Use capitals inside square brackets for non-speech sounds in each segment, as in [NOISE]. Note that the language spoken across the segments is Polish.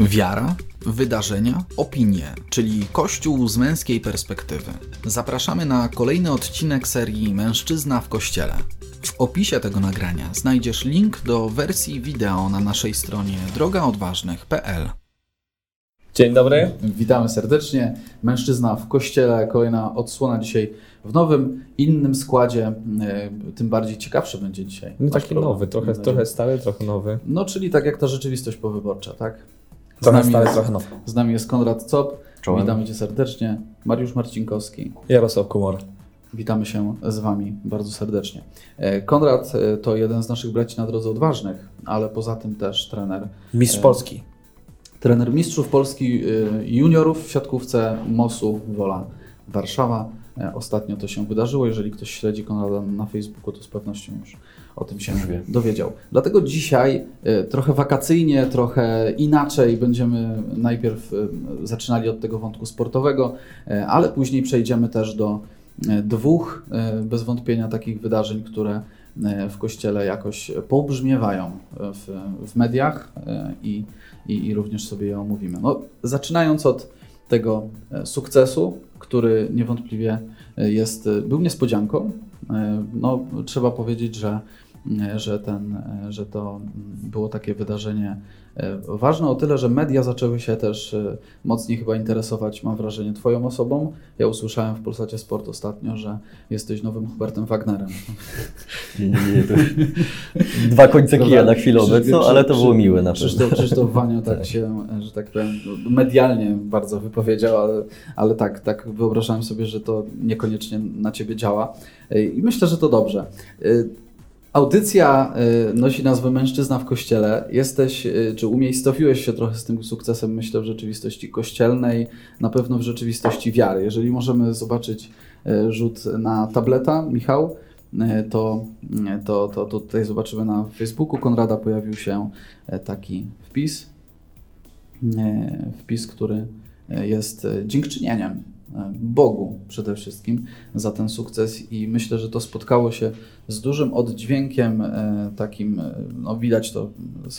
Wiara, wydarzenia, opinie, czyli Kościół z męskiej perspektywy. Zapraszamy na kolejny odcinek serii Mężczyzna w Kościele. W opisie tego nagrania znajdziesz link do wersji wideo na naszej stronie drogaodważnych.pl. Dzień dobry. Witamy serdecznie. Mężczyzna w kościele, kolejna odsłona dzisiaj w nowym, innym składzie. e, Tym bardziej ciekawszy będzie dzisiaj. No taki nowy, trochę, trochę stary, trochę nowy. No, czyli tak jak ta rzeczywistość powyborcza, tak? Z nami, jest, trochę nowy. z nami jest Konrad Cop. Czołem. Witamy Cię serdecznie. Mariusz Marcinkowski. Jarosław Kumor. Witamy się z Wami bardzo serdecznie. E, Konrad e, to jeden z naszych braci na drodze odważnych, ale poza tym też trener Mistrz E, Polski. Trener mistrzów Polski juniorów w siatkówce MOS-u Wola Warszawa. Ostatnio to się wydarzyło. Jeżeli ktoś śledzi Konrada na Facebooku, to z pewnością już o tym się dowiedział. Dlatego dzisiaj y, trochę wakacyjnie, trochę inaczej będziemy najpierw y, zaczynali od tego wątku sportowego, y, ale później przejdziemy też do dwóch bez wątpienia takich wydarzeń, które w Kościele jakoś pobrzmiewają w, w mediach i i, i również sobie je omówimy. No, zaczynając od tego e, sukcesu, który niewątpliwie e, jest, e, był niespodzianką. E, No, trzeba powiedzieć, że, e, że, ten, e, że to było takie wydarzenie e, ważne o tyle, że media zaczęły się też e, mocniej chyba interesować, mam wrażenie, Twoją osobą. Ja usłyszałem w Polsacie Sport ostatnio, że jesteś nowym Hubertem Wagnerem. Nie, nie, nie, to [LAUGHS] dwa końce kija na chwilę obecną, ale to było miłe na pewno. Krzysztof, Krzysztof Wanio tak Tak. się, że tak powiem, medialnie bardzo wypowiedział, ale, ale tak, tak wyobrażałem sobie, że to niekoniecznie na Ciebie działa i myślę, że to dobrze. Audycja y, nosi nazwę Mężczyzna w Kościele. Jesteś, y, czy umiejscowiłeś się trochę z tym sukcesem, myślę, w rzeczywistości kościelnej, na pewno w rzeczywistości wiary. Jeżeli możemy zobaczyć y, rzut na tableta, Michał, to, to, to, to tutaj zobaczymy na Facebooku Konrada pojawił się taki wpis. Wpis, który jest dziękczynieniem Bogu przede wszystkim za ten sukces i myślę, że to spotkało się z dużym oddźwiękiem e, takim, e, no widać to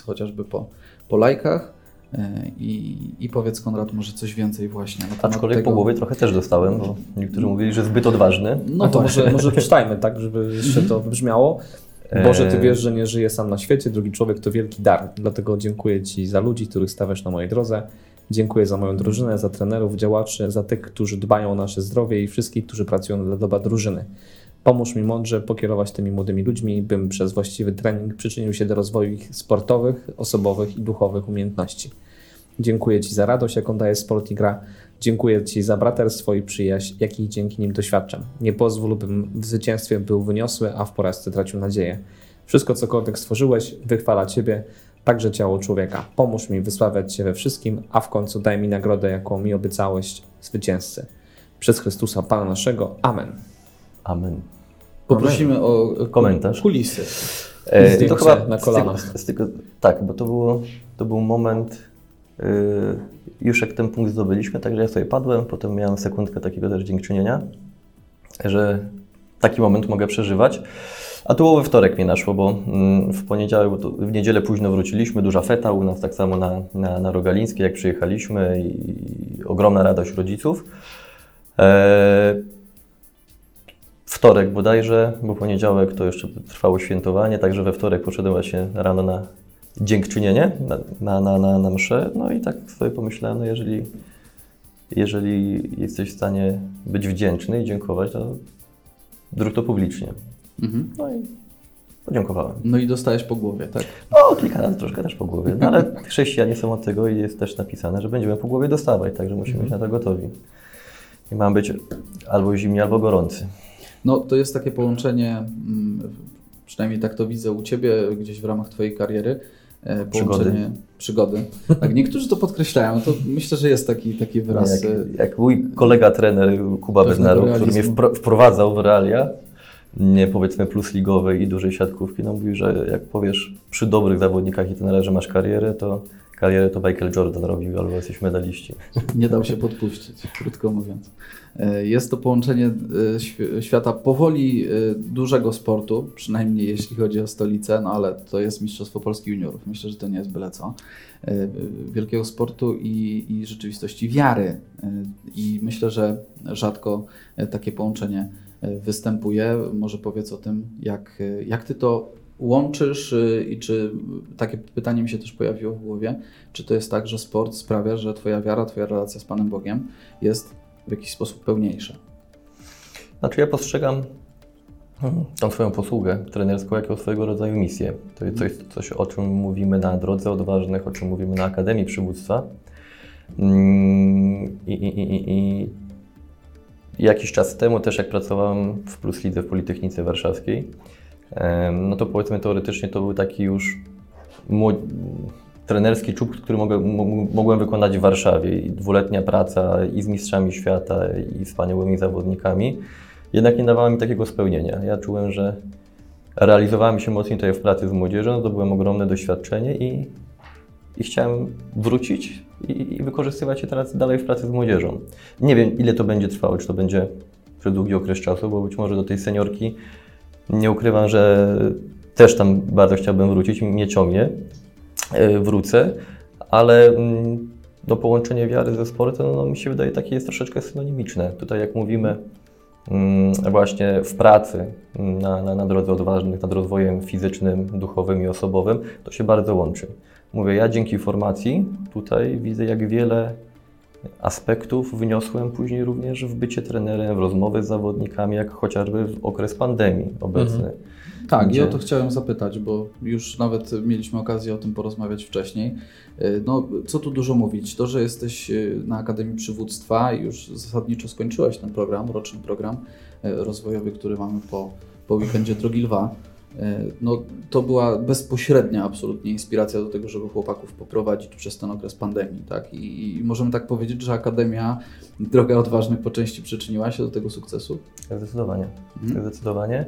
chociażby po, po lajkach e, i, i powiedz Konrad może coś więcej właśnie na temat Aczkolwiek tego. po głowie trochę też dostałem, bo niektórzy mówili, że zbyt odważny. No No to właśnie. może, [LAUGHS] może przeczytajmy, tak, żeby jeszcze to wybrzmiało. Boże, Ty wiesz, że nie żyję sam na świecie, drugi człowiek to wielki dar. Dlatego dziękuję Ci za ludzi, których stawiasz na mojej drodze. Dziękuję za moją drużynę, za trenerów, działaczy, za tych, którzy dbają o nasze zdrowie i wszystkich, którzy pracują dla dobra drużyny. Pomóż mi mądrze pokierować tymi młodymi ludźmi, bym przez właściwy trening przyczynił się do rozwoju ich sportowych, osobowych i duchowych umiejętności. Dziękuję Ci za radość, jaką daje sport i gra. Dziękuję Ci za braterstwo i przyjaźń, jakich dzięki nim doświadczam. Nie pozwól, bym w zwycięstwie był wyniosły, a w porażce tracił nadzieję. Wszystko, cokolwiek stworzyłeś, wychwala Ciebie, także ciało człowieka. Pomóż mi wysławiać Cię we wszystkim, a w końcu daj mi nagrodę, jaką mi obiecałeś, zwycięzcy. Przez Chrystusa Pana naszego. Amen. Amen. Poprosimy o e, Komentarz. kulisy. E, Zdjęcie na z kolanach. tego, z tego, tak, bo to, było, to był moment, y, już jak ten punkt zdobyliśmy, także ja sobie padłem, potem miałem sekundkę takiego też dziękczynienia, że taki moment mogę przeżywać. A było we wtorek mnie naszło, bo mm, w poniedziałek, w niedzielę późno wróciliśmy, duża feta u nas tak samo na, na, na jak przyjechaliśmy i ogromna radość rodziców. E, wtorek bodajże, bo poniedziałek to jeszcze trwało świętowanie, także we wtorek poszedłem właśnie rano na dziękczynienie, na, na, na, na, mszę. No i tak sobie pomyślałem, no jeżeli, jeżeli jesteś w stanie być wdzięczny i dziękować, to zrób to publicznie. Mhm. No i podziękowałem. No i dostałeś po głowie, tak? O, kilka razy troszkę też po głowie, no ale chrześcijanie są od tego i jest też napisane, że będziemy po głowie dostawać, także musimy być na to gotowi. I mam być albo zimni, albo gorący. No to jest takie połączenie, mm, przynajmniej tak to widzę u Ciebie gdzieś w ramach Twojej kariery. e, Połączenie przygody. Tak, niektórzy to podkreślają, to myślę, że jest taki, taki wyraz. Jak, e, jak mój kolega trener Kuba Bednaruk, który mnie wprowadzał w realia, nie powiedzmy plus ligowej i dużej siatkówki, no mówi, że jak powiesz przy dobrych zawodnikach i trenerze masz karierę, to karierę to Michael Jordan robił, albo jesteś medaliści. [LAUGHS] Nie dał się podpuścić, krótko mówiąc. E, jest to połączenie e, świata powoli e, dużego sportu, przynajmniej jeśli chodzi o stolicę, no ale to jest Mistrzostwo Polski Juniorów. Myślę, że to nie jest byle co. Wielkiego sportu i, i rzeczywistości wiary. I myślę, że rzadko takie połączenie występuje. Może powiedz o tym, jak, jak ty to łączysz i czy takie pytanie mi się też pojawiło w głowie, czy to jest tak, że sport sprawia, że twoja wiara, twoja relacja z Panem Bogiem jest w jakiś sposób pełniejsze? Znaczy ja postrzegam hmm, tą swoją posługę trenerską jako swojego rodzaju misję. To jest coś, coś, o czym mówimy na Drodze Odważnych, o czym mówimy na Akademii Przywództwa. Mm, I, i, i, i jakiś czas temu też jak pracowałem w Plus Lidze w Politechnice Warszawskiej, no to powiedzmy teoretycznie to był taki już trenerski czub, który mogłem wykonać w Warszawie. I dwuletnia praca i z mistrzami świata, i wspaniałymi zawodnikami. Jednak nie dawała mi takiego spełnienia. Ja czułem, że realizowałem się mocniej tutaj w pracy z młodzieżą, zdobyłem ogromne doświadczenie i, i chciałem wrócić i, i wykorzystywać je teraz dalej w pracy z młodzieżą. Nie wiem, ile to będzie trwało, czy to będzie przez długi okres czasu, bo być może do tej seniorki nie ukrywam, że też tam bardzo chciałbym wrócić, mnie ciągnie, e, wrócę, ale mm, no, połączenie wiary ze sportem, no, mi się wydaje, takie jest troszeczkę synonimiczne. Tutaj jak mówimy mm, właśnie w pracy na, na, na drodze odważnych, nad rozwojem fizycznym, duchowym i osobowym, to się bardzo łączy. Mówię, ja dzięki formacji tutaj widzę, jak wiele aspektów wniosłem później również w bycie trenerem, w rozmowy z zawodnikami, jak chociażby w okres pandemii obecny. Mhm. Tak, gdzie... i o to chciałem zapytać, bo już nawet mieliśmy okazję o tym porozmawiać wcześniej. E, no, co tu dużo mówić? To, że jesteś e, na Akademii Przywództwa i już zasadniczo skończyłeś ten program, roczny program e, rozwojowy, który mamy po, po weekendzie Drogi Lwa no, to była bezpośrednia absolutnie inspiracja do tego, żeby chłopaków poprowadzić przez ten okres pandemii. Tak? I, I, możemy tak powiedzieć, że Akademia Droga Odważnych po części przyczyniła się do tego sukcesu? Zdecydowanie. Mhm. Zdecydowanie.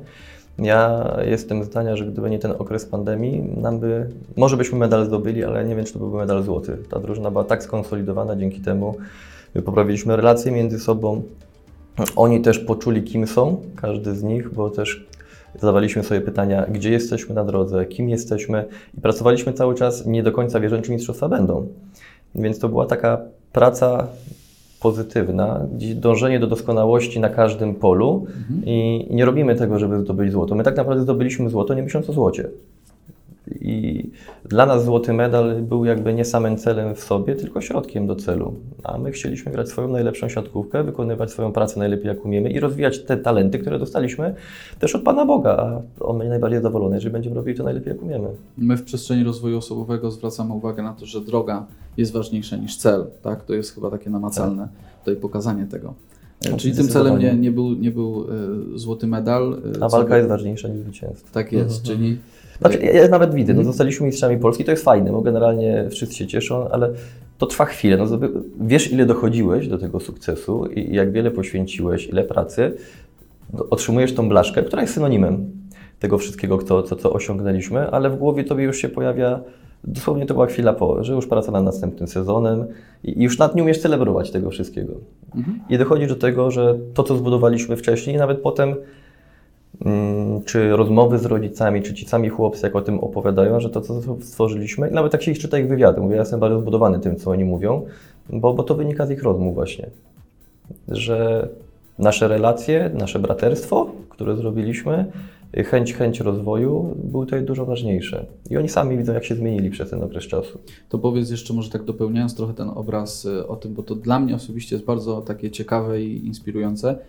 Ja jestem zdania, że gdyby nie ten okres pandemii, nam by, może byśmy medal zdobyli, ale nie wiem, czy to byłby medal złoty. Ta drużyna była tak skonsolidowana dzięki temu, poprawiliśmy relacje między sobą. Oni też poczuli, kim są, każdy z nich, bo też zadawaliśmy sobie pytania, gdzie jesteśmy na drodze, kim jesteśmy i pracowaliśmy cały czas nie do końca wierząc, czy mistrzostwa będą. Więc to była taka praca pozytywna, dążenie do doskonałości na każdym polu mhm. i nie robimy tego, żeby zdobyć złoto. My tak naprawdę zdobyliśmy złoto, nie myśląc o złocie. I dla nas złoty medal był jakby nie samym celem w sobie, tylko środkiem do celu. A my chcieliśmy grać swoją najlepszą siatkówkę, wykonywać swoją pracę najlepiej jak umiemy i rozwijać te talenty, które dostaliśmy też od Pana Boga. A on będzie najbardziej zadowolony, jeżeli będziemy robili to najlepiej jak umiemy. My w przestrzeni rozwoju osobowego zwracamy uwagę na to, że droga jest ważniejsza niż cel. Tak? To jest chyba takie namacalne tak. tutaj pokazanie tego. Czyli tym celem nie, nie był, nie był y, złoty medal. Y, A walka jest ważniejsza niż zwycięstwo. Tak jest, mhm. czyli znaczy, ja, ja nawet widzę, no, mhm. zostaliśmy mistrzami Polski, to jest fajne, bo generalnie wszyscy się cieszą, ale to trwa chwilę. No, wiesz, ile dochodziłeś do tego sukcesu i jak wiele poświęciłeś, ile pracy, no, otrzymujesz tą blaszkę, która jest synonimem tego wszystkiego, co, co, co osiągnęliśmy, ale w głowie tobie już się pojawia, dosłownie to była chwila po, że już praca nad następnym sezonem i już nad nie umiesz celebrować tego wszystkiego. Mhm. I dochodzi do tego, że to, co zbudowaliśmy wcześniej, nawet potem Mm, czy rozmowy z rodzicami, czy ci sami chłopcy, jak o tym opowiadają, że to, co stworzyliśmy, i nawet tak się ich czyta ich wywiady, mówię, ja jestem bardzo zbudowany tym, co oni mówią, bo, bo to wynika z ich rozmów właśnie, że nasze relacje, nasze braterstwo, które zrobiliśmy, chęć, chęć rozwoju były tutaj dużo ważniejsze. I oni sami widzą, jak się zmienili przez ten okres czasu. To powiedz jeszcze, może tak dopełniając trochę ten obraz y, o tym, bo to dla mnie osobiście jest bardzo takie ciekawe i inspirujące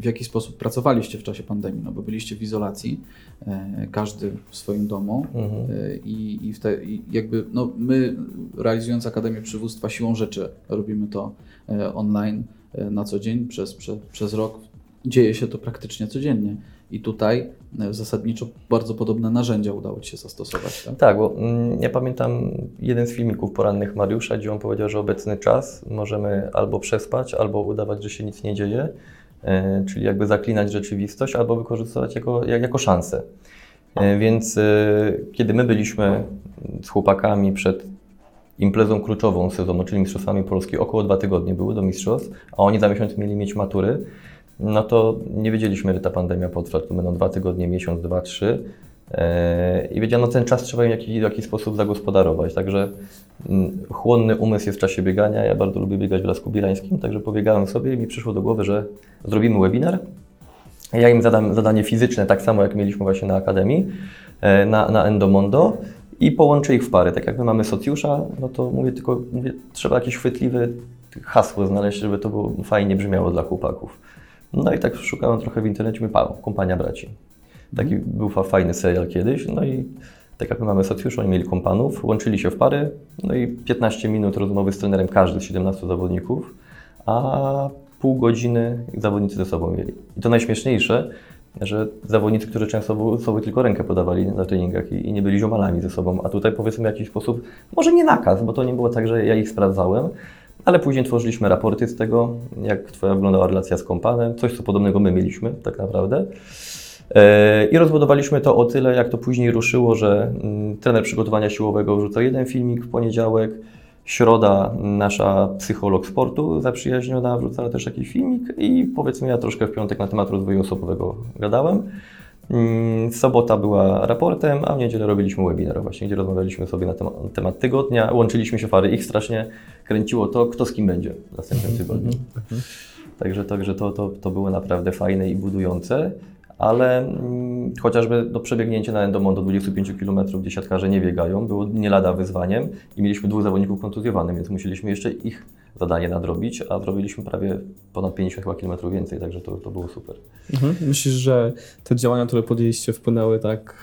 w jaki sposób pracowaliście w czasie pandemii, no bo byliście w izolacji, e, każdy w swoim domu mhm. I, i, te, i, jakby no, my realizując Akademię Przywództwa siłą rzeczy robimy to online na co dzień przez, przez, przez rok. Dzieje się to praktycznie codziennie. I tutaj zasadniczo bardzo podobne narzędzia udało Ci się zastosować. Tak, tak bo mm, ja pamiętam jeden z filmików porannych Mariusza, gdzie on powiedział, że obecny czas możemy albo przespać, albo udawać, że się nic nie dzieje e, czyli jakby zaklinać rzeczywistość albo wykorzystywać jako, jak, jako szansę. E, Więc e, kiedy my byliśmy z chłopakami przed imprezą kluczową sezonu, czyli Mistrzostwami Polski, około dwa tygodnie były do mistrzostw, a oni za miesiąc mieli mieć matury, no to nie wiedzieliśmy, ile ta pandemia potrwa. To będą dwa tygodnie, miesiąc, dwa, trzy. E, I wiedziano, ten czas trzeba w jakiś, w jakiś sposób zagospodarować. Także mm, chłonny umysł jest w czasie biegania. Ja bardzo lubię biegać w Lasku Bielańskim, także pobiegałem sobie i mi przyszło do głowy, że zrobimy webinar. Ja im zadam zadanie fizyczne, tak samo jak mieliśmy właśnie na Akademii, e, na, na Endomondo i połączę ich w pary. Tak jak my mamy socjusza, no to mówię tylko, mówię, trzeba jakieś chwytliwe hasło znaleźć, żeby to było fajnie brzmiało dla chłopaków. No i tak szukałem trochę w internecie, pa, kompania braci. Taki był fa- fajny serial kiedyś, no i tak jak my mamy socjuszy, oni mieli kompanów, łączyli się w pary, no i 15 minut rozmowy z trenerem każdy z 17 zawodników, a pół godziny zawodnicy ze sobą mieli. I to najśmieszniejsze, że zawodnicy, którzy często sobie tylko rękę podawali na treningach i, i nie byli ziomalami ze sobą, a tutaj powiedzmy w jakiś sposób, może nie nakaz, bo to nie było tak, że ja ich sprawdzałem, ale później tworzyliśmy raporty z tego, jak Twoja wyglądała relacja z kompanem, coś co podobnego my mieliśmy tak naprawdę. E, I rozbudowaliśmy to o tyle, jak to później ruszyło, że mm, trener przygotowania siłowego wrzuca jeden filmik w poniedziałek, środa nasza psycholog sportu zaprzyjaźniona wrzucała też jakiś filmik i powiedzmy ja troszkę w piątek na temat rozwoju osobowego gadałem. Mm, Sobota była raportem, a w niedzielę robiliśmy webinar właśnie, gdzie rozmawialiśmy sobie na temat, temat tygodnia, łączyliśmy się fary. Ich strasznie kręciło to, kto z kim będzie w następnym tygodniu. Także, także to, to, to było naprawdę fajne i budujące, ale mm, chociażby do przebiegnięcie na Endomon do 25 km, gdzie siatkarze nie biegają, było nie lada wyzwaniem i mieliśmy dwóch zawodników kontuzjowanych, więc musieliśmy jeszcze ich zadanie nadrobić, a zrobiliśmy prawie ponad 50 chyba kilometrów więcej, także to, to było super. Mhm. Myślisz, że te działania, które podjęliście, wpłynęły tak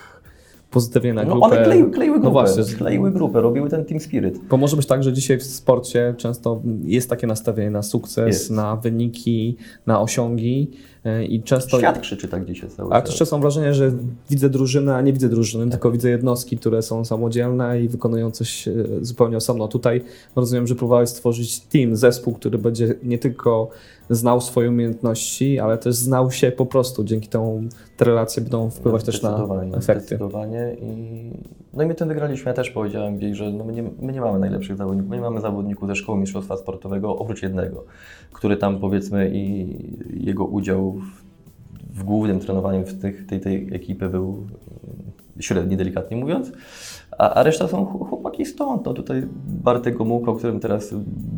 pozytywnie na No grupę? one kleiły, kleiły grupę, No właśnie. kleiły grupę, robiły ten team spirit. Bo może być tak, że dzisiaj w sporcie często jest takie nastawienie na sukces, Jest. na wyniki, na osiągi i często... Świat krzyczy tak dzisiaj cały A czasem mam wrażenie, że widzę drużynę, a nie widzę drużyny, tylko widzę jednostki, które są samodzielne i wykonują coś e, zupełnie osobno. Tutaj rozumiem, że próbowałeś stworzyć team, zespół, który będzie nie tylko znał swoje umiejętności, ale też znał się po prostu. Dzięki temu te relacje będą wpływać też na efekty. Zdecydowanie i no i my tym wygraliśmy. Ja też powiedziałem gdzieś, że no my, nie, my nie mamy najlepszych zawodników. My nie mamy zawodników ze szkoły mistrzostwa sportowego, oprócz jednego, który tam powiedzmy i jego udział w, w głównym trenowaniu w tych, tej, tej ekipy był średni, delikatnie mówiąc. A, a reszta są ch- chłopaki stąd. No tutaj Bartek Gomułka, o którym teraz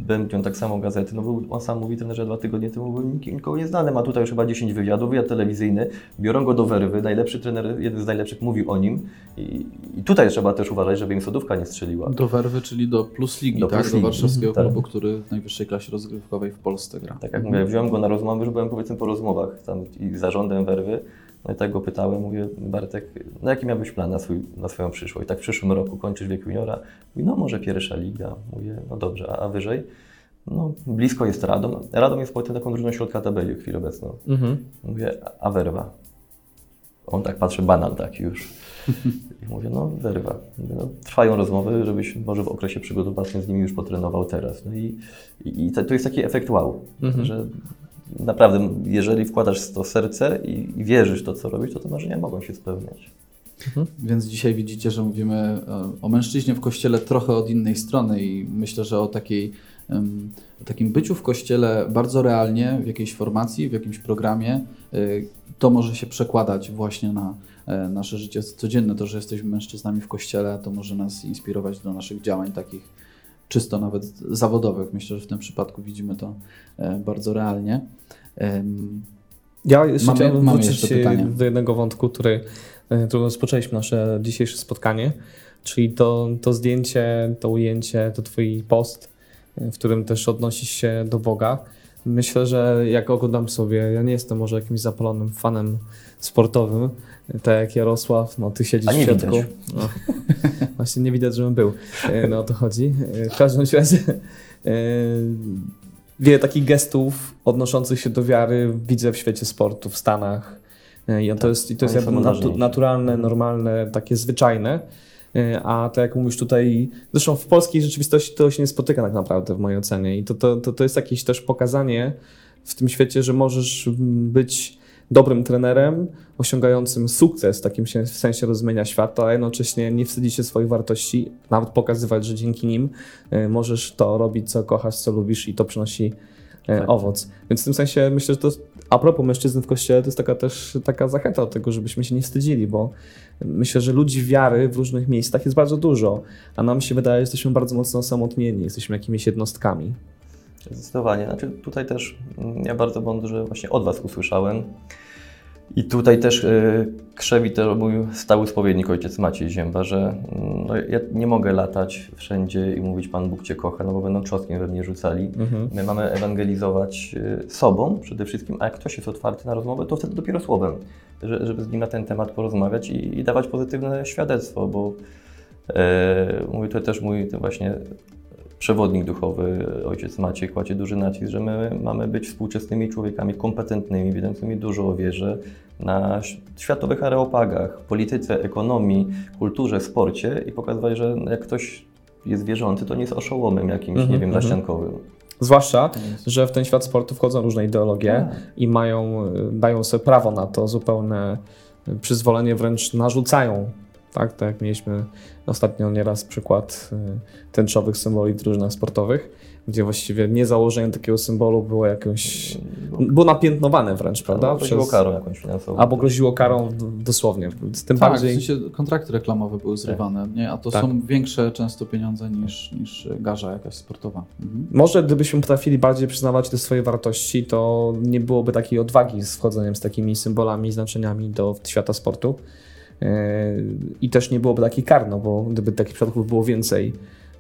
będą tak samo gazety, no był, on sam mówi ten, że dwa tygodnie temu był nik- nikogo nieznany. Ma tutaj już chyba 10 wywiadów, wywiad telewizyjny. Biorą go do werwy. Najlepszy trener, jeden z najlepszych mówi o nim. I, i tutaj trzeba też uważać, żeby im sodówka nie strzeliła. Do Werwy, czyli do Plus Ligi, Do tak? Plus do Ligi. warszawskiego Mhm, tak. klubu, który w najwyższej klasie rozgrywkowej w Polsce gra. Tak jak mówię, wziąłem go na rozmowę, już byłem powiedzmy po rozmowach tam i z zarządem werwy. No i tak go pytałem, mówię, Bartek, no jaki miałbyś plan na, swój, na swoją przyszłość? Tak w przyszłym roku kończysz wiek juniora? Mówi, no może pierwsza liga. Mówię, no dobrze, a, a wyżej? No blisko jest Radom. Radom jest powiedzmy taką drużyną środka tabeli w chwili obecną. Mhm. Mówię, a- werwa? On tak patrzy, banan taki już. I [LAUGHS] mówię, no werwa. Mówię, no, trwają rozmowy, żebyś może w okresie przygotowawczym z nimi już potrenował teraz. No i, i, i to, to jest taki efekt wow, Mhm. że naprawdę, jeżeli wkładasz w to serce i, i wierzysz w to, co robisz, to te marzenia mogą się spełniać. Więc dzisiaj widzicie, że mówimy e, o mężczyźnie w kościele trochę od innej strony i myślę, że o takiej o takim byciu w kościele bardzo realnie, w jakiejś formacji, w jakimś programie, y, to może się przekładać właśnie na e, nasze życie codzienne. To, że jesteśmy mężczyznami w kościele, to może nas inspirować do naszych działań takich czysto nawet zawodowych. Myślę, że w tym przypadku widzimy to e, bardzo realnie. Ja jeszcze Mamy- chciałem mamy wrócić do jednego wątku, który, e, którym rozpoczęliśmy nasze dzisiejsze spotkanie, czyli to, to zdjęcie, to ujęcie, to twój post, e, w którym też odnosisz się do Boga. Myślę, że jak oglądam sobie, ja nie jestem może jakimś zapalonym fanem sportowym, tak jak Jarosław, no ty siedzisz w środku. No, [LAUGHS] właśnie nie widać, żebym był. E, No o to chodzi. E, W każdym razie e, wiele takich gestów odnoszących się do wiary widzę w świecie sportu, w Stanach. I to jest, i to jest natu, naturalne, Mhm. normalne, takie zwyczajne. E, A tak jak mówisz tutaj, zresztą w polskiej rzeczywistości to się nie spotyka tak naprawdę w mojej ocenie. I to, to, to, to jest jakieś też pokazanie w tym świecie, że możesz być dobrym trenerem, osiągającym sukces takim się- w sensie rozumienia świata, a jednocześnie nie wstydzić się swoich wartości, nawet pokazywać, że dzięki nim e, możesz to robić, co kochasz, co lubisz i to przynosi Tak. owoc. Więc w tym sensie myślę, że to a propos mężczyzn w kościele, to jest taka też taka zachęta do tego, żebyśmy się nie wstydzili, bo myślę, że ludzi wiary w różnych miejscach jest bardzo dużo, a nam się wydaje, że jesteśmy bardzo mocno osamotnieni, jesteśmy jakimiś jednostkami. Zdecydowanie. Znaczy tutaj też mm, ja bardzo mądrze właśnie od Was usłyszałem. I tutaj też y, krzewi to mój stały spowiednik ojciec Maciej Zięba, że mm, no, ja nie mogę latać wszędzie i mówić Pan Bóg Cię kocha, no bo będą czosnkiem we mnie rzucali. Mhm. My mamy ewangelizować y, sobą przede wszystkim, a jak ktoś jest otwarty na rozmowę, to wtedy dopiero słowem, że, żeby z nim na ten temat porozmawiać i, i dawać pozytywne świadectwo, bo e, mówi to też mój właśnie przewodnik duchowy, ojciec Maciej, kładzie duży nacisk, że my mamy być współczesnymi człowiekami kompetentnymi, wiedzącymi dużo o wierze na światowych areopagach, polityce, ekonomii, kulturze, sporcie i pokazywać, że jak ktoś jest wierzący, to nie jest oszołomem jakimś, Mhm, nie wiem, mhm. zaściankowym. Zwłaszcza, że w ten świat sportu wchodzą różne ideologie Tak. i mają, dają sobie prawo na to, zupełne przyzwolenie wręcz narzucają. Tak, tak jak mieliśmy ostatnio nieraz przykład y, tęczowych symboli w drużynach sportowych, gdzie właściwie nie założenie takiego symbolu było jakąś, było napiętnowane wręcz, prawda? Albo groziło karą jakąś finansową. Albo groziło karą dosłownie. Tym Tak, bardziej... w sensie kontrakty reklamowe były zrywane, nie? a to Tak. są większe często pieniądze niż, niż garza jakaś sportowa. Mhm. Może gdybyśmy potrafili bardziej przyznawać te swoje wartości, to nie byłoby takiej odwagi z wchodzeniem z takimi symbolami, znaczeniami do świata sportu. I też nie byłoby takich kar, no bo gdyby takich przypadków było więcej,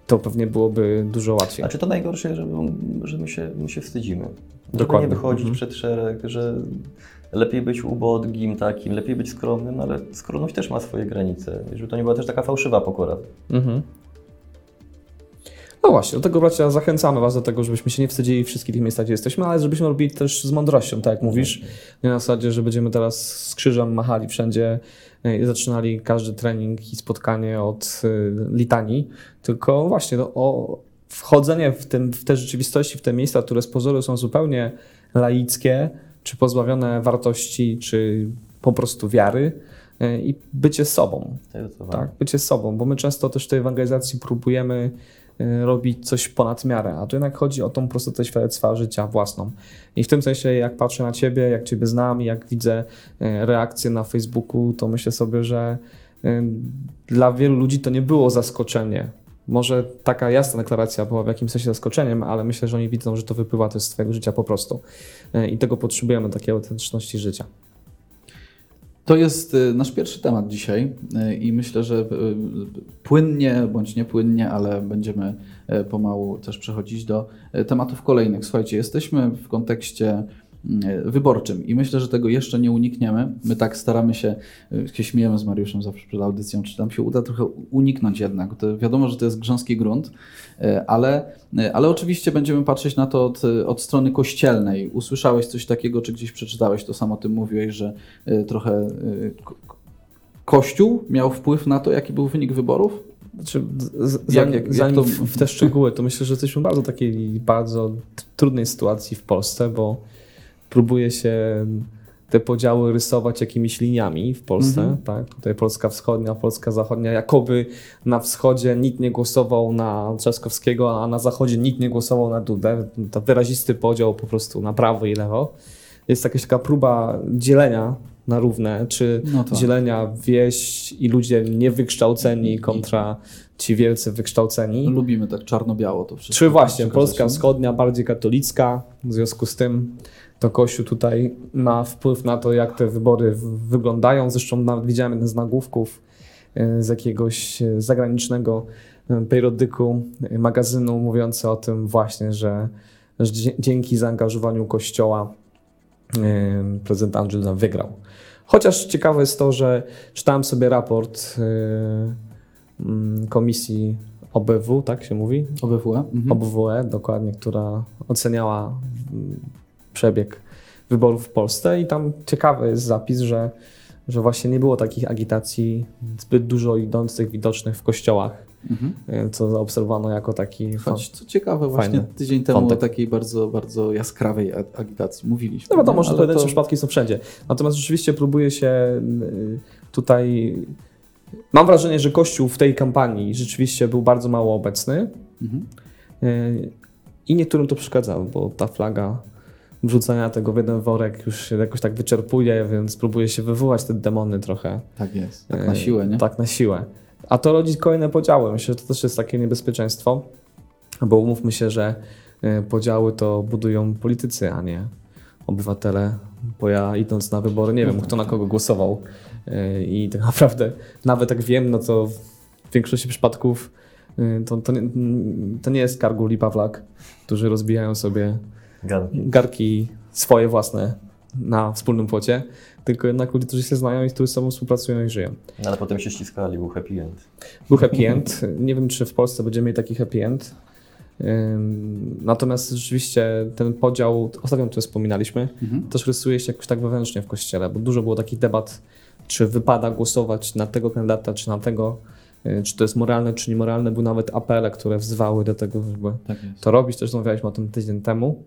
to pewnie byłoby dużo łatwiej. Znaczy to najgorsze, że, że my, się, my się wstydzimy. Żeby Dokładnie. nie wychodzić Mhm. przed szereg, że lepiej być ubodgim takim, lepiej być skromnym, ale skromność też ma swoje granice. Żeby to nie była też taka fałszywa pokora. Mhm. No właśnie, do tego bracia zachęcamy Was do tego, żebyśmy się nie wstydzili wszystkich tych miejscach, gdzie jesteśmy, ale żebyśmy robili też z mądrością, tak jak mówisz. Nie na zasadzie, że będziemy teraz z krzyżem machali wszędzie zaczynali każdy trening i spotkanie od y, litanii, tylko właśnie no, o wchodzenie w, tym, w te rzeczywistości, w te miejsca, które z pozoru są zupełnie laickie, czy pozbawione wartości, czy po prostu wiary y, i bycie sobą. Zdecydowanie. Tak, bycie sobą, bo my często też w tej ewangelizacji próbujemy robić coś ponad miarę, a tu jednak chodzi o tą prostotę świadectwa życia własną. I w tym sensie, jak patrzę na Ciebie, jak Ciebie znam, jak widzę y, reakcje na Facebooku, to myślę sobie, że y, dla wielu ludzi to nie było zaskoczenie. Może taka jasna deklaracja była w jakimś sensie zaskoczeniem, ale myślę, że oni widzą, że to wypływa też z Twojego życia po prostu. Y, I tego potrzebujemy, takiej autentyczności życia. To jest y, nasz pierwszy temat dzisiaj y, i myślę, że y, płynnie bądź niepłynnie, ale będziemy pomału też przechodzić do tematów kolejnych. Słuchajcie, jesteśmy w kontekście wyborczym i myślę, że tego jeszcze nie unikniemy. My tak staramy się, y, się śmiejemy z Mariuszem zawsze przed audycją, czy nam się uda trochę uniknąć jednak. To wiadomo, że to jest grząski grunt, y, ale, ale oczywiście będziemy patrzeć na to od, od strony kościelnej. Usłyszałeś coś takiego, czy gdzieś przeczytałeś, to sam o tym mówiłeś, że trochę ko- Kościół miał wpływ na to, jaki był wynik wyborów? Znaczy, z- z- Jak- zanim, jak- jak to- w, w te szczegóły, to myślę, że jesteśmy w bardzo takiej bardzo trudnej sytuacji w Polsce, bo próbuje się te podziały rysować jakimiś liniami w Polsce. Mhm. Tak? Tutaj Polska wschodnia, Polska zachodnia. Jakoby na wschodzie nikt nie głosował na Trzaskowskiego, a na zachodzie nikt nie głosował na Dudę. To wyrazisty podział po prostu na prawo i lewo. Jest jakaś taka próba dzielenia na równe, czy No tak. dzielenia wieś i ludzie niewykształceni kontra ci wielcy wykształceni. Lubimy tak czarno-biało to wszystko. Czy właśnie Polska? Wschodnia bardziej katolicka, w związku z tym to Kościół tutaj ma wpływ na to, jak te wybory wyglądają. Zresztą nawet widziałem jeden z nagłówków e, z jakiegoś e, zagranicznego e, periodyku, magazynu mówiący o tym właśnie, że, że dzięki zaangażowaniu Kościoła prezydent Andrzej Duda wygrał. Chociaż ciekawe jest to, że czytałem sobie raport mm, komisji OBW, tak się mówi? OBWE? Mhm. OBWE, dokładnie, która oceniała mm, przebieg wyborów w Polsce i tam ciekawy jest zapis, że, że właśnie nie było takich agitacji zbyt dużo idących, widocznych w kościołach mhm. co zaobserwowano jako taki... Choć, co ciekawe, właśnie tydzień temu o takiej bardzo, bardzo jaskrawej agitacji mówiliśmy. No wiadomo, że pojedyncze to... przypadki są wszędzie. Natomiast rzeczywiście próbuje się tutaj... Mam wrażenie, że Kościół w tej kampanii rzeczywiście był bardzo mało obecny. Mhm. I niektórym to przeszkadzało, bo ta flaga wrzucania tego w jeden worek już się jakoś tak wyczerpuje, więc próbuje się wywołać te demony trochę. Tak jest. Tak na siłę, nie? Tak na siłę. A to rodzi kolejne podziały. Myślę, że to też jest takie niebezpieczeństwo, bo umówmy się, że e, podziały to budują politycy, a nie obywatele, bo ja idąc na wybory nie wiem, kto na kogo głosował e, i tak [LAUGHS] naprawdę nawet jak wiem, no to w większości przypadków e, to, to, nie, to nie jest Kargul i Pawlak, którzy rozbijają sobie garki. garki swoje własne na wspólnym płocie, tylko jednak ludzie, którzy się znają i którzy z sobą współpracują i żyją. No, ale potem się ściskali, był happy end. Był happy end. [LAUGHS] Nie wiem, czy w Polsce będziemy mieli taki happy end. Natomiast rzeczywiście ten podział, ostatnio o tym wspominaliśmy, mhm. też rysuje się jakoś tak wewnętrznie w kościele, bo dużo było takich debat, czy wypada głosować na tego kandydata, czy na tego, y, czy to jest moralne, czy niemoralne. Były nawet apele, które wzywały do tego, żeby tak to robić. Też rozmawialiśmy o tym tydzień temu.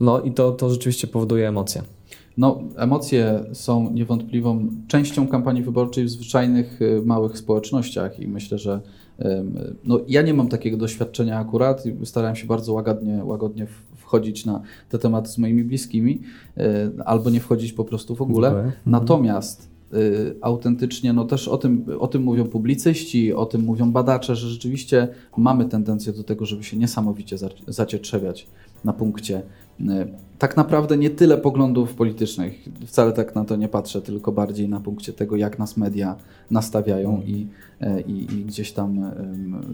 No i to, to rzeczywiście powoduje emocje. No, emocje są niewątpliwą częścią kampanii wyborczej w zwyczajnych y, małych społecznościach i myślę, że no, ja nie mam takiego doświadczenia akurat i starałem się bardzo łagodnie, łagodnie wchodzić na te tematy z moimi bliskimi y, albo nie wchodzić po prostu w ogóle. Mhm. Natomiast y, autentycznie, no też o tym, o tym mówią publicyści, o tym mówią badacze, że rzeczywiście mamy tendencję do tego, żeby się niesamowicie zacietrzewiać na punkcie tak naprawdę nie tyle poglądów politycznych, wcale tak na to nie patrzę, tylko bardziej na punkcie tego, jak nas media nastawiają i, e, i, i gdzieś tam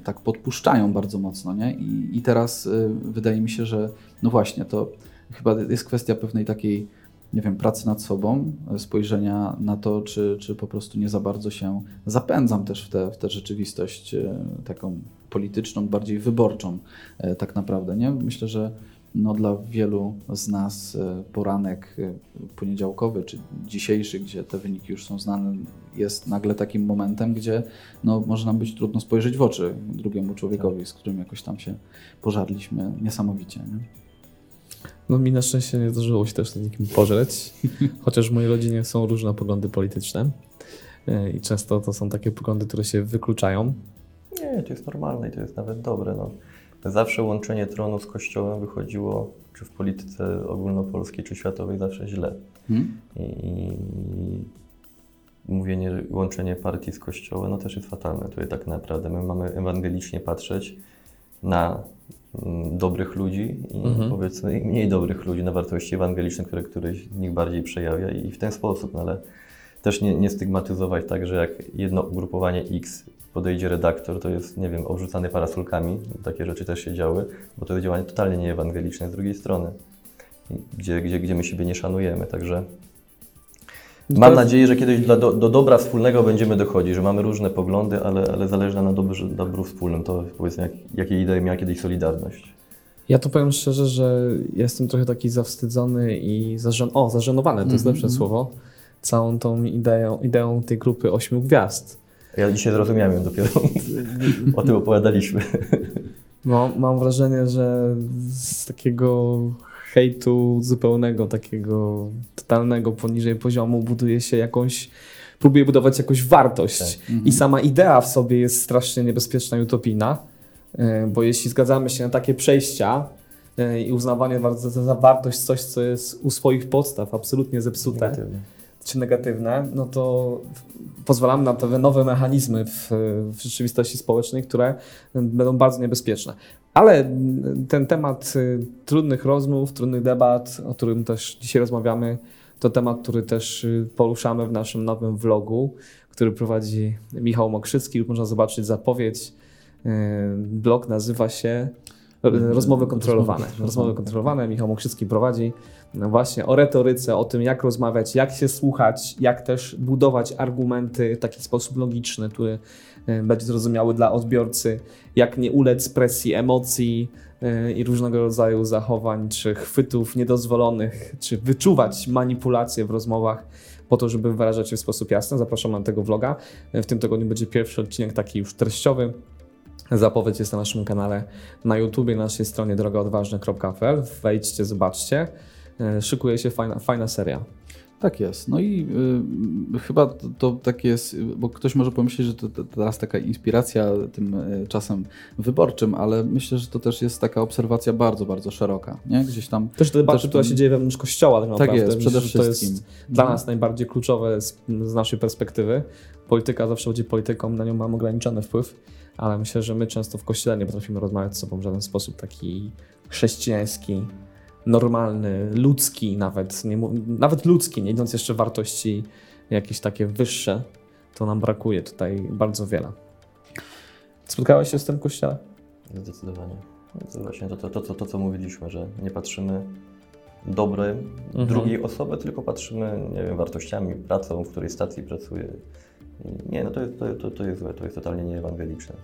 tak podpuszczają bardzo mocno. Nie? I, I teraz e, wydaje mi się, że no właśnie, to chyba jest kwestia pewnej takiej, nie wiem, pracy nad sobą, spojrzenia na to, czy, czy po prostu nie za bardzo się zapędzam też w tę w te rzeczywistość taką polityczną, bardziej wyborczą tak naprawdę. Nie? Myślę, że no, dla wielu z nas e, poranek e, poniedziałkowy czy dzisiejszy, gdzie te wyniki już są znane, jest nagle takim momentem, gdzie no, może nam być trudno spojrzeć w oczy drugiemu człowiekowi, z którym jakoś tam się pożarliśmy niesamowicie. Nie? No mi na szczęście nie zdarzyło się też z nikim pożreć, [LAUGHS] chociaż w mojej rodzinie są różne poglądy polityczne e, i często to są takie poglądy, które się wykluczają. Nie, to jest normalne i to jest nawet dobre. No. Zawsze łączenie tronu z kościołem wychodziło, czy w polityce ogólnopolskiej, czy światowej, zawsze źle. Hmm? I, mówienie, łączenie partii z kościołem, no też jest fatalne. Tutaj tak naprawdę my mamy ewangelicznie patrzeć na mm, dobrych ludzi i mhm. powiedzmy mniej dobrych ludzi, na wartości ewangeliczne, które któryś z nich bardziej przejawia i w ten sposób, no ale też nie, nie stygmatyzować tak, że jak jedno ugrupowanie X podejdzie redaktor, to jest, nie wiem, obrzucany parasolkami, takie rzeczy też się działy, bo to jest działanie totalnie nieewangeliczne z drugiej strony, gdzie, gdzie, gdzie my siebie nie szanujemy, także mam nadzieję, że kiedyś do, do dobra wspólnego będziemy dochodzić, że mamy różne poglądy, ale, ale zależy nam na dobrze, dobru wspólnym, to powiedzmy, jak, jakie idee miała kiedyś Solidarność. Ja to powiem szczerze, że jestem trochę taki zawstydzony i zażen o, zażenowany, to mm -hmm. jest mhm, lepsze -hmm. słowo, całą tą ideą, ideą tej grupy ośmiu gwiazd ja dzisiaj zrozumiałem ją dopiero. [LAUGHS] o tym opowiadaliśmy. No, mam wrażenie, że z takiego hejtu zupełnego, takiego totalnego poniżej poziomu buduje się jakąś, próbuje budować jakąś wartość. Tak. Mhm. I sama idea w sobie jest strasznie niebezpieczna i utopijna, e, bo jeśli zgadzamy się na takie przejścia e, i uznawanie za, za wartość coś, co jest u swoich podstaw absolutnie zepsute, Negatywnie czy negatywne, no to pozwalamy na te nowe mechanizmy w, w rzeczywistości społecznej, które będą bardzo niebezpieczne. Ale ten temat y, trudnych rozmów, trudnych debat, o którym też dzisiaj rozmawiamy, to temat, który też y, poruszamy w naszym nowym vlogu, który prowadzi Michał Mokrzycki. Można zobaczyć zapowiedź. Y, blog nazywa się Rozmowy kontrolowane. Rozmowy kontrolowane. Michał Mokrzycki prowadzi no właśnie o retoryce, o tym, jak rozmawiać, jak się słuchać, jak też budować argumenty w taki sposób logiczny, który e, będzie zrozumiały dla odbiorcy, jak nie ulec presji emocji e, i różnego rodzaju zachowań czy chwytów niedozwolonych, czy wyczuwać manipulacje w rozmowach. po to, żeby wyrażać się w sposób jasny. Zapraszam na tego vloga. W tym tygodniu będzie pierwszy odcinek taki już treściowy. Zapowiedź jest na naszym kanale na YouTubie, na naszej stronie drogaodważna.pl. Wejdźcie, zobaczcie. E, szykuje się fajna, fajna seria. Tak jest. No i y, chyba to, to tak jest, bo ktoś może pomyśleć, że to, to teraz taka inspiracja tym y, czasem wyborczym, ale myślę, że to też jest taka obserwacja bardzo, bardzo szeroka. Nie? Gdzieś tam. Też debata, która się dzieje wewnątrz kościoła, tak naprawdę. Tak jest, przede myślę, wszystkim. To jest dla nas najbardziej kluczowe z, z naszej perspektywy. Polityka zawsze będzie polityką, na nią mam ograniczony wpływ, ale myślę, że my często w kościele nie potrafimy rozmawiać z sobą w żaden sposób taki chrześcijański, normalny, ludzki nawet, nie, nawet ludzki, nie idąc jeszcze wartości jakieś takie wyższe, to nam brakuje tutaj bardzo wiele. Spotkałeś się z tym w kościele? Zdecydowanie. To właśnie to, to, to, to, to co mówiliśmy, że nie patrzymy dobre Mhm. drugiej osoby, tylko patrzymy, nie wiem, wartościami, pracą, w której stacji pracuje. Nie, no to jest, to, to, to jest złe, to jest totalnie nieewangeliczne.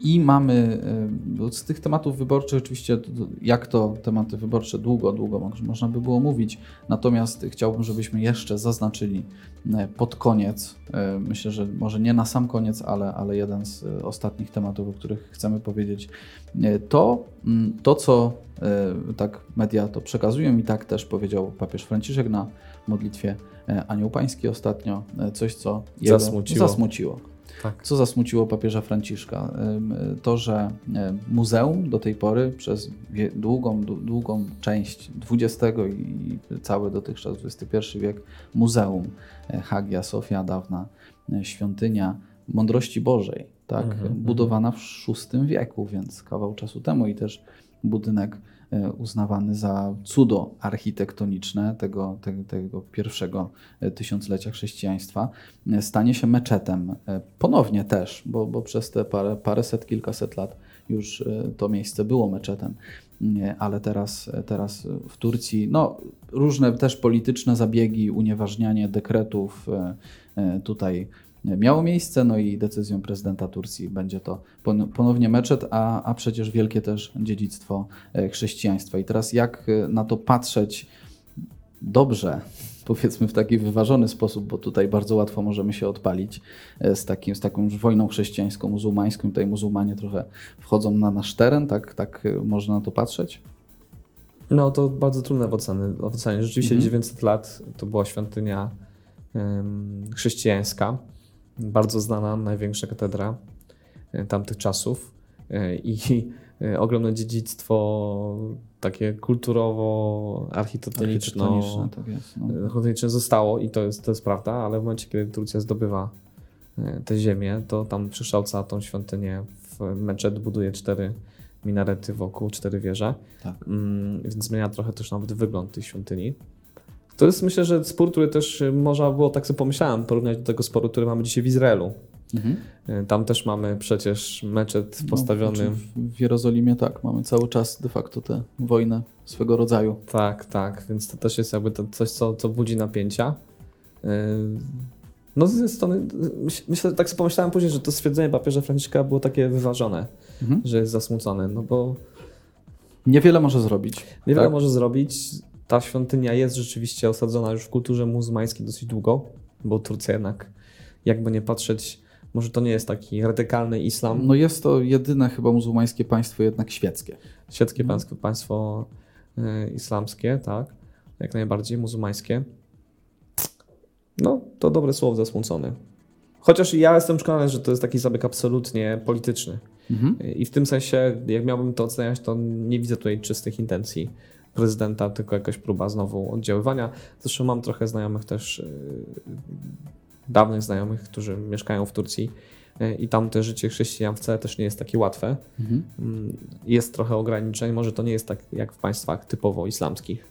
I mamy y, bo z tych tematów wyborczych, oczywiście, jak to tematy wyborcze długo, długo mo- można by było mówić. Natomiast chciałbym, żebyśmy jeszcze zaznaczyli y, pod koniec, myślę, że może nie na sam koniec, ale, ale jeden z ostatnich tematów, o których chcemy powiedzieć, to, mm, to co tak media to przekazują i tak też powiedział papież Franciszek na modlitwie y, Anioł Pański ostatnio, y, coś co jego Zasmuciło. zasmuciło. Tak. Co zasmuciło papieża Franciszka? Ym, To, że muzeum do tej pory przez długą, dłu- długą część XX i cały dotychczas XXI wiek muzeum e, Hagia Sofia, dawna e, świątynia mądrości Bożej, tak, Mhm, budowana w VI wieku, więc kawał czasu temu i też budynek e, uznawany za cudo architektoniczne tego, tego, tego pierwszego e, tysiąclecia chrześcijaństwa, e, stanie się meczetem. E, Ponownie też, bo, bo przez te parę, paręset, kilkaset lat już e, to miejsce było meczetem. Ale teraz, teraz w Turcji, no różne też polityczne zabiegi, unieważnianie dekretów e, e, tutaj miało miejsce, no i decyzją prezydenta Turcji będzie to pon- ponownie meczet, a, a przecież wielkie też dziedzictwo e, chrześcijaństwa. I teraz jak e, na to patrzeć dobrze, [LAUGHS] powiedzmy w taki wyważony sposób, bo tutaj bardzo łatwo możemy się odpalić e, z, takim, z taką już wojną chrześcijańską, muzułmańską. Tutaj muzułmanie trochę wchodzą na nasz teren, tak, tak można na to patrzeć? No to bardzo trudne w ocenie. W ocenie. Rzeczywiście Mhm. 900 lat to była świątynia chrześcijańska, bardzo znana, największa katedra e, tamtych czasów e, i e, ogromne dziedzictwo takie kulturowo-architektoniczno Architektoniczne, tak jest. No. zostało i to jest, to jest prawda, ale w momencie, kiedy Turcja zdobywa e, tę ziemię, to tam przekształca tą świątynię w meczet, buduje cztery minarety wokół, cztery wieże, Tak. mm, więc zmienia trochę też nawet wygląd tej świątyni. To jest myślę, że spór, który też e, można było, tak sobie pomyślałem, porównać do tego sporu, który mamy dzisiaj w Izraelu. Mhm. E, Tam też mamy przecież meczet No, postawiony. znaczy w- Jerozolimie tak, mamy cały czas de facto tę wojnę swego rodzaju. Tak, tak, więc to też jest jakby to coś, co, co budzi napięcia. Yy, No z jednej strony, myśl- myślę, tak sobie pomyślałem później, że to stwierdzenie papieża Franciszka było takie wyważone, Mhm. że jest zasmucony, no bo Niewiele może zrobić. niewiele tak? może zrobić. Ta świątynia jest rzeczywiście osadzona już w kulturze muzułmańskiej dosyć długo, bo Turcja jednak, jakby nie patrzeć, może to nie jest taki radykalny islam, No jest to jedyne chyba muzułmańskie państwo jednak świeckie. Świeckie Mhm. państwo, państwo y, islamskie, tak, jak najbardziej muzułmańskie. No, to dobre słowo zasmucony. Chociaż ja jestem przekonany, że to jest taki zabieg absolutnie polityczny. Mhm. I w tym sensie, jak miałbym to oceniać, to nie widzę tutaj czystych intencji prezydenta, tylko jakaś próba znowu oddziaływania. Zresztą mam trochę znajomych też, y, dawnych znajomych, którzy mieszkają w Turcji y, i tam te życie chrześcijan wcale też nie jest takie łatwe. Mhm. Mm, Jest trochę ograniczeń, może to nie jest tak jak w państwach typowo islamskich,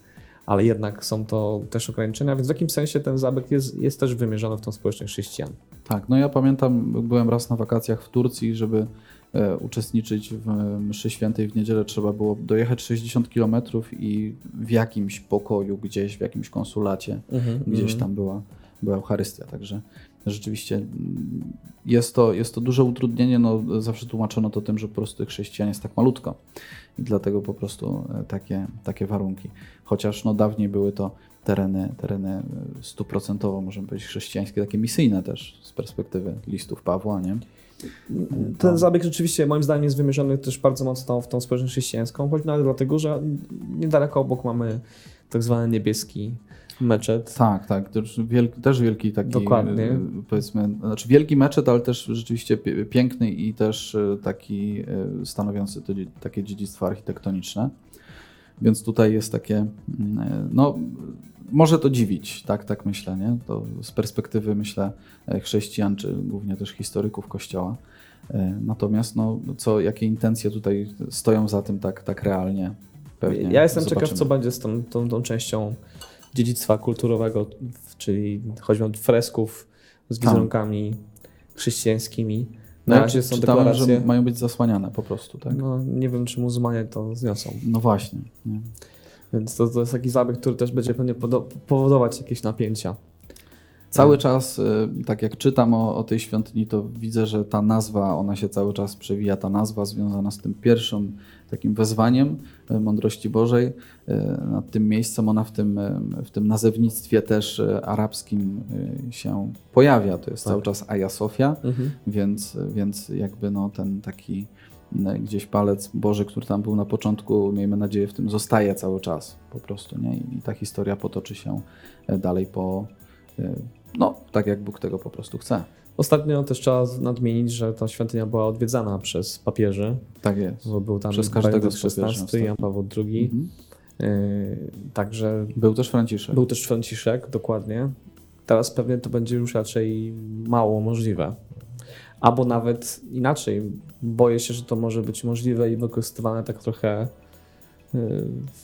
ale jednak są to też ograniczenia, więc w jakimś sensie ten zabieg jest, jest też wymierzony w tą społeczność chrześcijan. Tak, no ja pamiętam, byłem raz na wakacjach w Turcji, żeby uczestniczyć w mszy świętej w niedzielę trzeba było dojechać 60 km i w jakimś pokoju gdzieś, w jakimś konsulacie, gdzieś tam była, była Eucharystia, także rzeczywiście mm, jest to, jest to duże utrudnienie. No, zawsze tłumaczono to tym, że po prostu chrześcijan jest tak malutko i dlatego po prostu e, takie, takie warunki. Chociaż no, dawniej były to tereny, tereny e, stuprocentowo, możemy powiedzieć, chrześcijańskie, takie misyjne też z perspektywy listów Pawła, nie? Ten zabieg rzeczywiście moim zdaniem jest wymierzony też bardzo mocno w tą społeczność chrześcijańską, choć nawet dlatego, że niedaleko obok mamy tak zwany niebieski meczet. Tak, tak. Też wielki, też wielki taki, Dokładnie. e, powiedzmy, znaczy wielki meczet, ale też rzeczywiście piękny i też e, taki e, stanowiący takie dziedzictwo architektoniczne. Więc tutaj jest takie, mm, e, no może to dziwić, tak, tak myślę, nie? To z perspektywy, myślę, e, chrześcijan, czy głównie też historyków Kościoła. E, Natomiast, no, co, jakie intencje tutaj stoją za tym tak, tak realnie, pewnie Ja jestem ciekaw, zobaczymy. co będzie z tą, tą, tą częścią dziedzictwa kulturowego, czyli choćby od fresków z Tak. wizerunkami chrześcijańskimi. No, razie są czytałem, deklaracje. że mają być zasłaniane po prostu, tak? No, nie wiem, czy muzułmanie to zniosą. No właśnie. Nie? Więc to, to jest taki zabieg, który też będzie pewnie powodować jakieś napięcia. Cały czas, y, tak jak czytam o, o tej świątyni, to widzę, że ta nazwa, ona się cały czas przewija, ta nazwa związana z tym pierwszym takim wezwaniem y, mądrości Bożej. y, Nad tym miejscem ona w tym, y, w tym nazewnictwie też arabskim się pojawia. To jest Tak. cały czas Aja Sofia. Mhm. Więc, więc jakby no ten taki gdzieś palec Boży, który tam był na początku, miejmy nadzieję, w tym zostaje cały czas po prostu, nie? I ta historia potoczy się e, dalej po, e, no, tak jak Bóg tego po prostu chce. Ostatnio też trzeba nadmienić, że ta świątynia była odwiedzana przez papieży, Tak jest. bo był tam Przez każdego z XVI, Jan Paweł II. Mhm. Yy, także Był też Franciszek. był też Franciszek, dokładnie. Teraz pewnie to będzie już raczej mało możliwe. Albo nawet inaczej. Boję się, że to może być możliwe i wykorzystywane tak trochę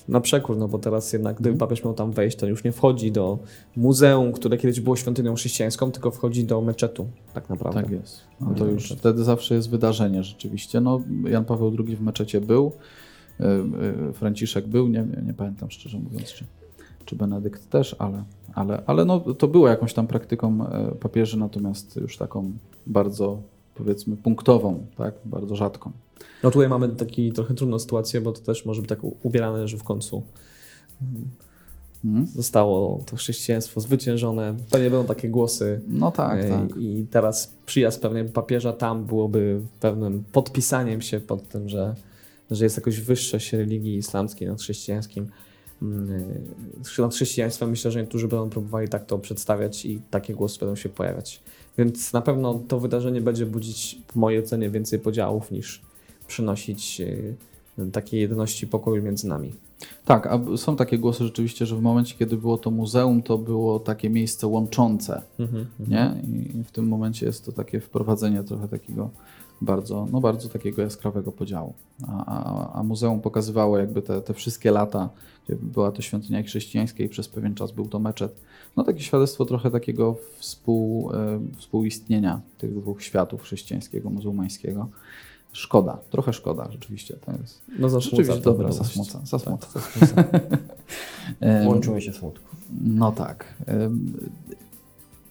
na przekór, no bo teraz jednak, gdyby papież miał tam wejść, to już nie wchodzi do muzeum, które kiedyś było świątynią chrześcijańską, tylko wchodzi do meczetu, tak naprawdę. Tak jest. No to Nie, już to- wtedy zawsze jest wydarzenie rzeczywiście. No, Jan Paweł II w meczecie był, e, e, Franciszek był, nie, nie pamiętam szczerze mówiąc, czy, czy Benedykt też, ale, ale, ale no, to było jakąś tam praktyką e, papieży, natomiast już taką bardzo powiedzmy punktową, tak, bardzo rzadką. No tutaj mamy taki trochę trudną sytuację, bo to też może być tak ubierane, że w końcu Mhm. zostało to chrześcijaństwo zwyciężone. Pewnie będą takie głosy. No tak, e, tak. I teraz przyjazd pewnie papieża tam byłoby pewnym podpisaniem się pod tym, że, że jest jakoś wyższość religii islamskiej nad chrześcijańskim. Mm, e, Nad chrześcijaństwem myślę, że niektórzy będą próbowali tak to przedstawiać i takie głosy będą się pojawiać. Więc na pewno to wydarzenie będzie budzić w mojej ocenie więcej podziałów niż przynosić e, takiej jedności pokoju między nami. Tak, a są takie głosy rzeczywiście, że w momencie, kiedy było to muzeum, to było takie miejsce łączące, Mhm, nie? I i w tym momencie jest to takie wprowadzenie trochę takiego bardzo, no bardzo takiego jaskrawego podziału. A, a, a muzeum pokazywało jakby te, te wszystkie lata, gdzie była to świątynia chrześcijańska i przez pewien czas był to meczet. No takie świadectwo trochę takiego współ, e, współistnienia tych dwóch światów, chrześcijańskiego, muzułmańskiego. Szkoda, trochę szkoda rzeczywiście. To jest No zasmuca rzeczywiście dobra, zasmuca, zasmuca. Tak, [LAUGHS] Em, Łączymy się smutku. no tak.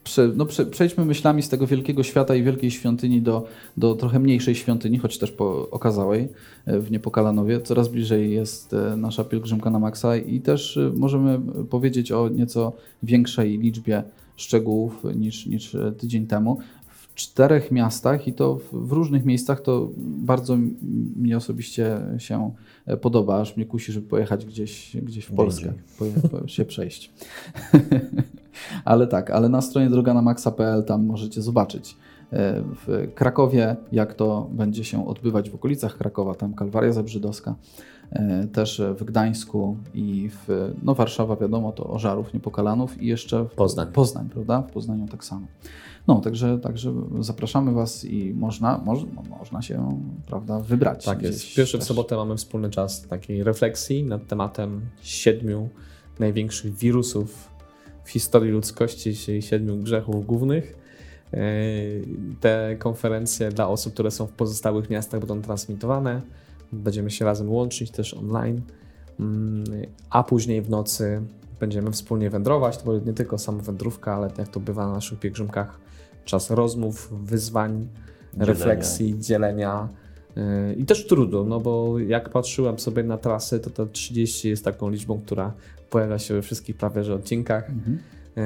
Prze, no prze, przejdźmy myślami z tego wielkiego świata i wielkiej świątyni do, do trochę mniejszej świątyni, choć też po okazałej e, w Niepokalanowie. Coraz bliżej jest e, nasza pielgrzymka na Maxa i też e, możemy powiedzieć o nieco większej liczbie szczegółów niż, niż tydzień temu. W czterech miastach i to w, różnych miejscach to bardzo mnie osobiście się e, podoba, aż mnie kusi, żeby pojechać gdzieś, gdzieś w Polskę, po, się przejść. [LAUGHS] ale tak, ale na stronie droganamaxa.pl tam możecie zobaczyć e, w Krakowie, jak to będzie się odbywać w okolicach Krakowa, tam Kalwaria Zabrzydowska, też w Gdańsku i w, no Warszawa wiadomo, to Ożarów, Niepokalanów i jeszcze w Poznań. Poznań, prawda? W Poznaniu tak samo. No, także, także zapraszamy Was i można, moż, no, można się, prawda, wybrać. Tak jest. Pierwszy w też. sobotę mamy wspólny czas takiej refleksji nad tematem siedmiu największych wirusów w historii ludzkości, czyli siedmiu grzechów głównych. Yy, Te konferencje dla osób, które są w pozostałych miastach będą transmitowane. Będziemy się razem łączyć też online. Mm, A później w nocy będziemy wspólnie wędrować. To będzie nie tylko sama wędrówka, ale jak to bywa na naszych pielgrzymkach, czas rozmów, wyzwań, Dzielenia. refleksji, dzielenia yy, i też trudu, no bo jak patrzyłem sobie na trasy, to to 30 jest taką liczbą, która pojawia się we wszystkich prawie że odcinkach, yy,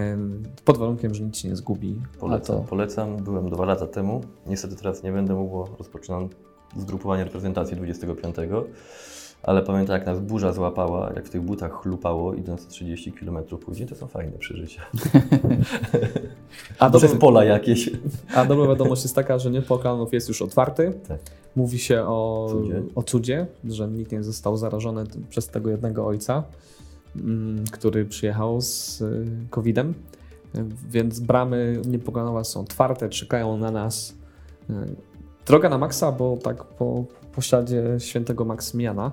pod warunkiem, że nic się nie zgubi. Polecam, to polecam. Byłem dwa lata temu. Niestety teraz nie będę mógł, bo rozpoczynam zgrupowanie reprezentacji 25. Ale pamiętam, jak nas burza złapała, jak w tych butach chlupało, idąc 30 km później, to są fajne przeżycia. [LAUGHS] A Przez pola jakieś. a dobra wiadomość jest taka, że Niepokalanów jest już otwarty. Tak. Mówi się o Cudzie. o cudzie, że nikt nie został zarażony przez tego jednego ojca, mm, który przyjechał z y, COVID-em. Y, Więc bramy Niepokanowa są otwarte, czekają na nas. Droga na maksa, bo tak po posiadzie świętego Maksymiliana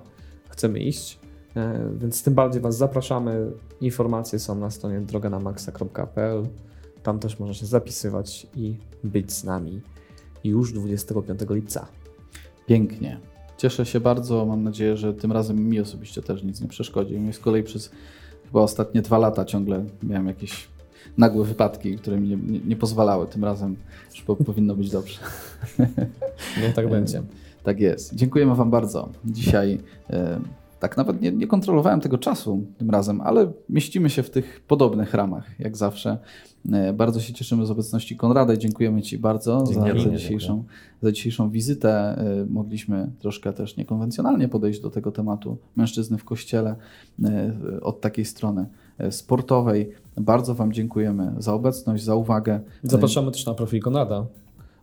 chcemy iść. Y, Więc tym bardziej Was zapraszamy. Informacje są na stronie droganamaxa.pl. Tam też można się zapisywać i być z nami już 25 lipca. Pięknie. Cieszę się bardzo. Mam nadzieję, że tym razem mi osobiście też nic nie przeszkodzi. Mi z kolei przez chyba ostatnie dwa lata ciągle miałem jakieś nagłe wypadki, które mi nie, nie, nie pozwalały. Tym razem już po, powinno być dobrze. [LAUGHS] Niech tak będzie. [LAUGHS] Tak jest. Dziękujemy Wam bardzo. Dzisiaj e, tak nawet nie, nie kontrolowałem tego czasu tym razem, ale mieścimy się w tych podobnych ramach, jak zawsze. E, bardzo się cieszymy z obecności Konrada i dziękujemy Ci bardzo za, za, dzisiejszą, za dzisiejszą wizytę. E, mogliśmy troszkę też niekonwencjonalnie podejść do tego tematu mężczyzny w kościele od takiej strony sportowej. Bardzo Wam dziękujemy za obecność, za uwagę. Zapraszamy też na profil Konrada.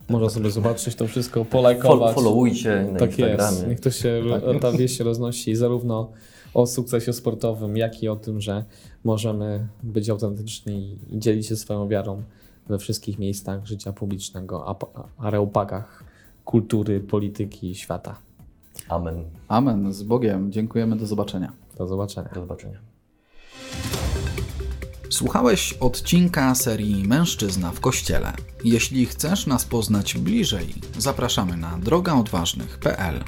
Można sobie zobaczyć to wszystko, polajkować. followujcie na tak Instagramie. jest. Niech to się, ta wieść się roznosi zarówno o sukcesie sportowym, jak i o tym, że możemy być autentyczni i dzielić się swoją wiarą we wszystkich miejscach życia publicznego, a- a- areopagach kultury, polityki, świata. Amen. Amen. Z Bogiem. Dziękujemy. Do zobaczenia. Do zobaczenia. Do zobaczenia. Słuchałeś odcinka serii Mężczyzna w Kościele. Jeśli chcesz nas poznać bliżej, zapraszamy na drogaodważnych.pl.